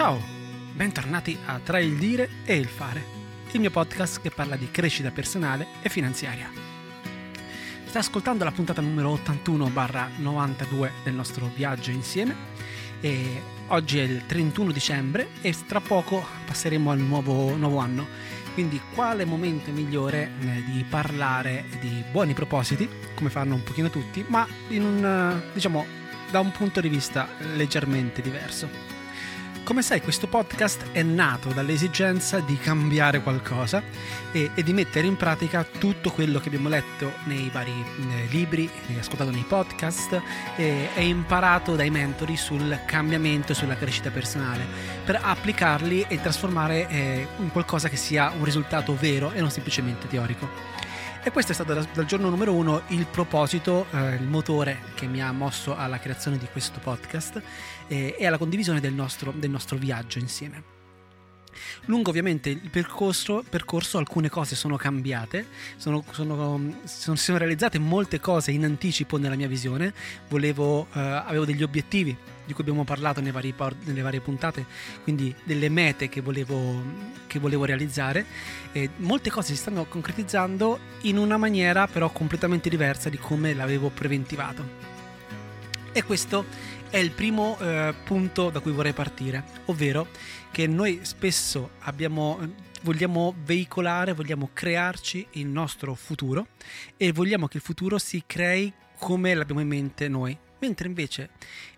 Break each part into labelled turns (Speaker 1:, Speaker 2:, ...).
Speaker 1: Ciao, bentornati a Tra il dire e il fare, il mio podcast che parla di crescita personale e finanziaria. Stai ascoltando la puntata numero 81-92 del nostro viaggio insieme e oggi è il 31 dicembre e tra poco passeremo al nuovo, nuovo anno. Quindi quale momento migliore eh, di parlare di buoni propositi, come fanno un pochino tutti, ma un, diciamo, da un punto di vista leggermente diverso. Come sai, questo podcast è nato dall'esigenza di cambiare qualcosa e, e, di mettere in pratica tutto quello che abbiamo letto nei vari nei libri, ascoltato nei podcast e, e, imparato dai mentori sul cambiamento e sulla crescita personale per applicarli e trasformare eh, in qualcosa che sia un risultato vero e non semplicemente teorico. E questo è stato dal, giorno numero uno il proposito, eh, il motore che mi ha mosso alla creazione di questo podcast eh, e alla condivisione del nostro, del nostro viaggio insieme. Lungo ovviamente il percorso, percorso, alcune cose sono cambiate, sono, sono, sono, sono, realizzate molte cose in anticipo nella mia visione, Volevo, eh, avevo degli obiettivi di cui abbiamo parlato vari, nelle varie puntate, quindi delle mete che volevo, che volevo realizzare. E molte cose si stanno concretizzando in una maniera però completamente diversa di come l'avevo preventivato. E questo è il primo eh, punto da cui vorrei partire, ovvero che noi spesso abbiamo, vogliamo veicolare, vogliamo crearci il nostro futuro e vogliamo che il futuro si crei come l'abbiamo in mente noi. Mentre invece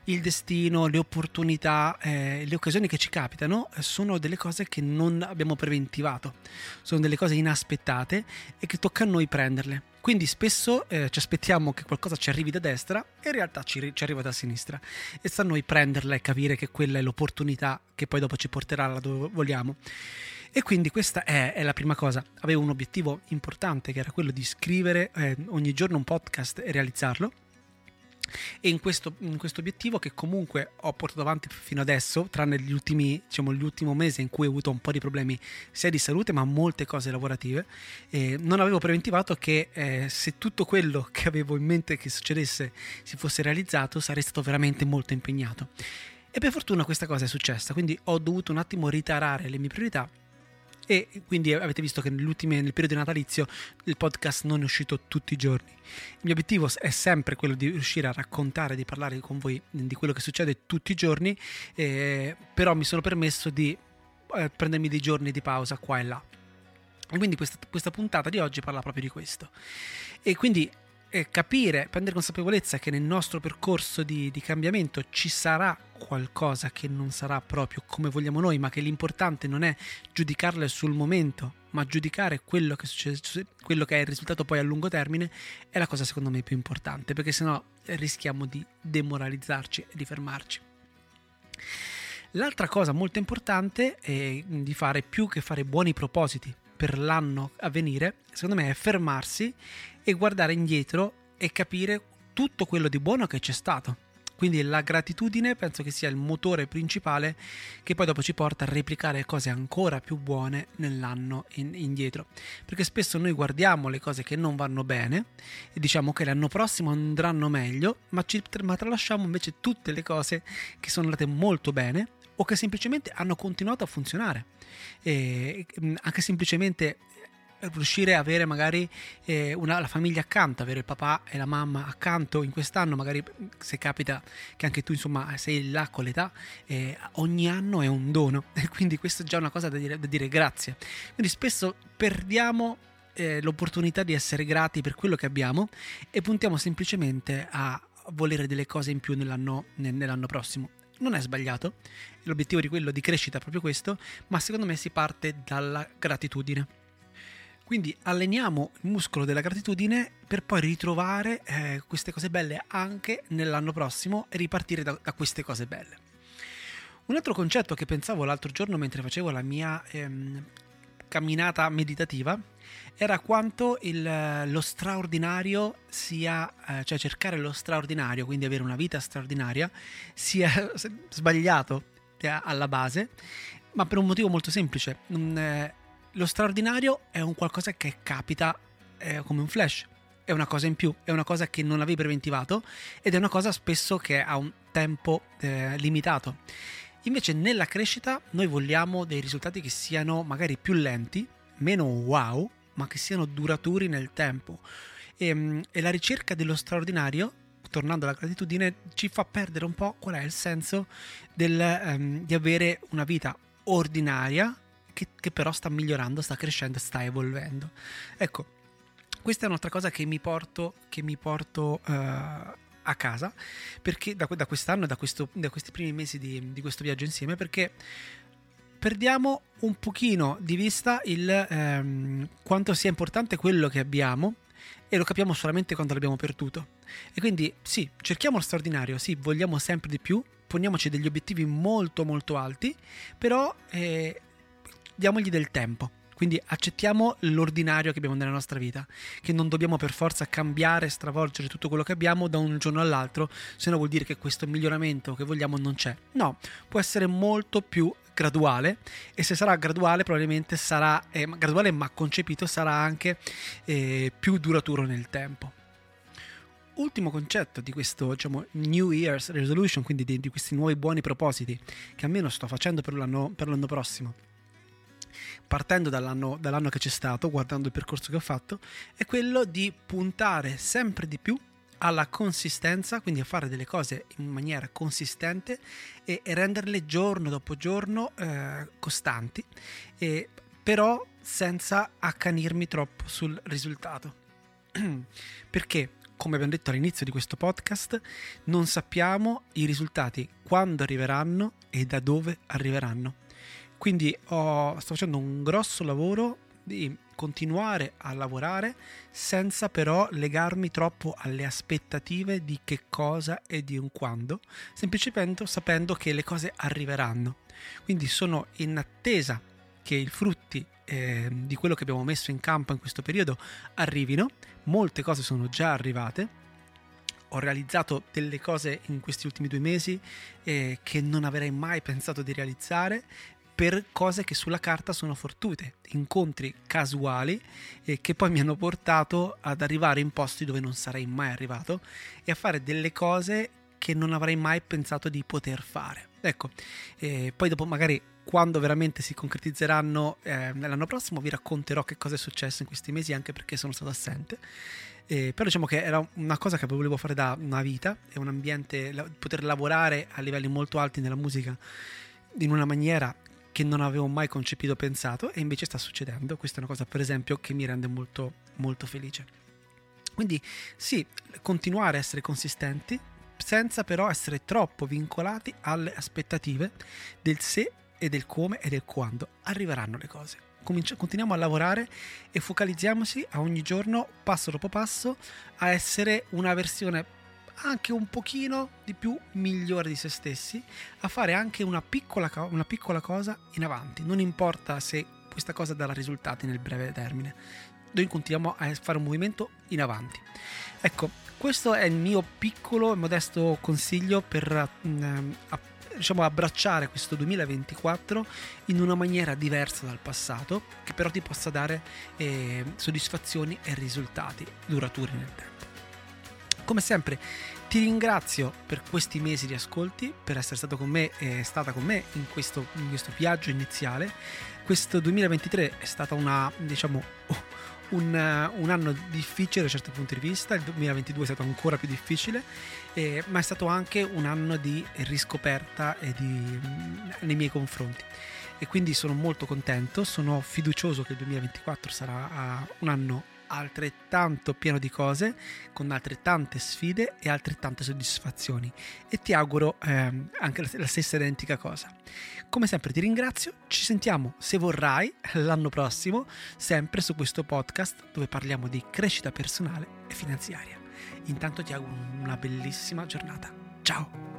Speaker 1: il destino, le opportunità, eh, le occasioni che ci capitano eh, sono delle cose che non abbiamo preventivato, sono delle cose inaspettate e che tocca a noi prenderle. Quindi spesso eh, ci aspettiamo che qualcosa ci arrivi da destra e in realtà ci, ci, arriva da sinistra e sta a noi prenderla e capire che quella è l'opportunità che poi dopo ci porterà là dove vogliamo. E quindi questa è, è, la prima cosa. Avevo un obiettivo importante che era quello di scrivere eh, ogni giorno un podcast e realizzarlo e in questo, in questo, obiettivo che comunque ho portato avanti fino adesso, tranne gli ultimi, diciamo, l'ultimo mese in cui ho avuto un po' di problemi sia di salute ma molte cose lavorative, eh, non avevo preventivato che eh, se tutto quello che avevo in mente che succedesse si fosse realizzato sarei stato veramente molto impegnato. E per fortuna questa cosa è successa, quindi ho dovuto un attimo ritarare le mie priorità e quindi avete visto che nel periodo natalizio il podcast non è uscito tutti i giorni. Il mio obiettivo è sempre quello di riuscire a raccontare, di parlare con voi di quello che succede tutti i giorni, eh, però mi sono permesso di eh, prendermi dei giorni di pausa qua e là. E quindi questa, questa puntata di oggi parla proprio di questo. E quindi capire, prendere consapevolezza che nel nostro percorso di, di, cambiamento ci sarà qualcosa che non sarà proprio come vogliamo noi, ma che l'importante non è giudicarle sul momento, ma giudicare quello che, succede, quello che è il risultato poi a lungo termine, è la cosa secondo me più importante, perché sennò rischiamo di demoralizzarci e di fermarci. L'altra cosa molto importante è di fare più che fare buoni propositi per l'anno a venire, secondo me è fermarsi e guardare indietro e capire tutto quello di buono che c'è stato. Quindi la gratitudine penso che sia il motore principale che poi dopo ci porta a replicare cose ancora più buone nell'anno in, indietro. Perché spesso noi guardiamo le cose che non vanno bene e diciamo che l'anno prossimo andranno meglio, ma, ci, ma tralasciamo invece tutte le cose che sono andate molto bene o che semplicemente hanno continuato a funzionare. E anche semplicemente riuscire a avere magari eh, una, la famiglia accanto, avere il papà e la mamma accanto in quest'anno, magari se capita che anche tu insomma sei là con l'età, eh, ogni anno è un dono e quindi questa è già una cosa da dire, da dire grazie. Quindi spesso perdiamo eh, l'opportunità di essere grati per quello che abbiamo e puntiamo semplicemente a volere delle cose in più nell'anno, nell'anno prossimo. Non è sbagliato, l'obiettivo di quello di crescita è proprio questo, ma secondo me si parte dalla gratitudine quindi alleniamo il muscolo della gratitudine per poi ritrovare eh, queste cose belle anche nell'anno prossimo e ripartire da, da, queste cose belle. Un altro concetto che pensavo l'altro giorno mentre facevo la mia ehm, camminata meditativa era quanto il, lo straordinario sia, eh, cioè cercare lo straordinario, quindi avere una vita straordinaria, sia sbagliato eh, alla base, ma per un motivo molto semplice. Eh, lo straordinario è un qualcosa che capita eh, come un flash, è una cosa in più, è una cosa che non avevi preventivato ed è una cosa spesso che ha un tempo eh, limitato. Invece nella crescita noi vogliamo dei risultati che siano magari più lenti, meno wow, ma che siano duraturi nel tempo. E, ehm, e la ricerca dello straordinario tornando alla gratitudine, ci fa perdere un po' qual è il senso del, um, di avere una vita ordinaria che, che, però sta migliorando, sta crescendo, sta evolvendo. Ecco, questa è un'altra cosa che mi porto, che mi porto uh, a casa perché da, da quest'anno, da, questo, da, questi primi mesi di, di questo viaggio insieme, perché perdiamo un pochino di vista il ehm, quanto sia importante quello che abbiamo e lo capiamo solamente quando l'abbiamo perduto. E quindi sì, cerchiamo lo straordinario, sì, vogliamo sempre di più, poniamoci degli obiettivi molto molto alti, però eh, diamogli del tempo. Quindi accettiamo l'ordinario che abbiamo nella nostra vita, che non dobbiamo per forza cambiare, stravolgere tutto quello che abbiamo da un giorno all'altro, se no vuol dire che questo miglioramento che vogliamo non c'è. No, può essere molto più graduale e se sarà graduale probabilmente sarà eh, graduale ma concepito sarà anche eh, più duraturo nel tempo ultimo concetto di questo diciamo, New Year's Resolution, quindi di, di, questi nuovi buoni propositi che almeno sto facendo per l'anno, per l'anno prossimo, partendo dall'anno, dall'anno che c'è stato, guardando il percorso che ho fatto, è quello di puntare sempre di più alla consistenza, quindi a fare delle cose in maniera consistente e, e renderle giorno dopo giorno eh, costanti, e, però senza accanirmi troppo sul risultato. Perché come abbiamo detto all'inizio di questo podcast, non sappiamo i risultati quando arriveranno e da dove arriveranno. Quindi ho, sto facendo un grosso lavoro di continuare a lavorare senza però legarmi troppo alle aspettative di che cosa e di un quando, semplicemente sapendo che le cose arriveranno. Quindi sono in attesa che i frutti eh, di quello che abbiamo messo in campo in questo periodo arrivino. Molte cose sono già arrivate. Ho realizzato delle cose in questi ultimi due mesi eh, che non avrei mai pensato di realizzare per cose che sulla carta sono fortuite, incontri casuali eh, che poi mi hanno portato ad arrivare in posti dove non sarei mai arrivato e a fare delle cose che non avrei mai pensato di poter fare. Ecco, eh, poi dopo magari quando veramente si concretizzeranno eh, l'anno prossimo vi racconterò che cosa è successo in questi mesi anche perché sono stato assente. Eh, però diciamo che era una cosa che volevo fare da una vita, è un ambiente, la, poter lavorare a livelli molto alti nella musica in una maniera che non avevo mai concepito o pensato e invece sta succedendo. Questa è una cosa per esempio che mi rende molto molto felice. Quindi sì, continuare a essere consistenti, senza però essere troppo vincolati alle aspettative del se e del come e del quando arriveranno le cose. Cominci- continuiamo a lavorare e focalizziamoci a ogni giorno, passo dopo passo, a essere una versione anche un pochino di più migliore di se stessi, a fare anche una piccola, una piccola cosa in avanti. Non importa se questa cosa darà risultati nel breve termine. Noi continuiamo a fare un movimento in avanti. Ecco, questo è il mio piccolo e modesto consiglio per um, diciamo, abbracciare questo 2024 in una maniera diversa dal passato, che però ti possa dare eh, soddisfazioni e risultati duraturi nel tempo. Come sempre ti ringrazio per questi mesi di ascolti, per essere stato con me e stata con me in questo, in questo viaggio iniziale. Questo 2023 è stata una, diciamo, un, un, anno difficile da certi punti di vista, il 2022 è stato ancora più difficile, eh, ma è stato anche un anno di riscoperta di, mm, nei miei confronti. E quindi sono molto contento, sono fiducioso che il 2024 sarà uh, un anno altrettanto pieno di cose, con altrettante sfide e altrettante soddisfazioni. E ti auguro ehm, anche la stessa identica cosa. Come sempre ti ringrazio, ci sentiamo se vorrai l'anno prossimo, sempre su questo podcast dove parliamo di crescita personale e finanziaria. Intanto ti auguro una bellissima giornata. Ciao!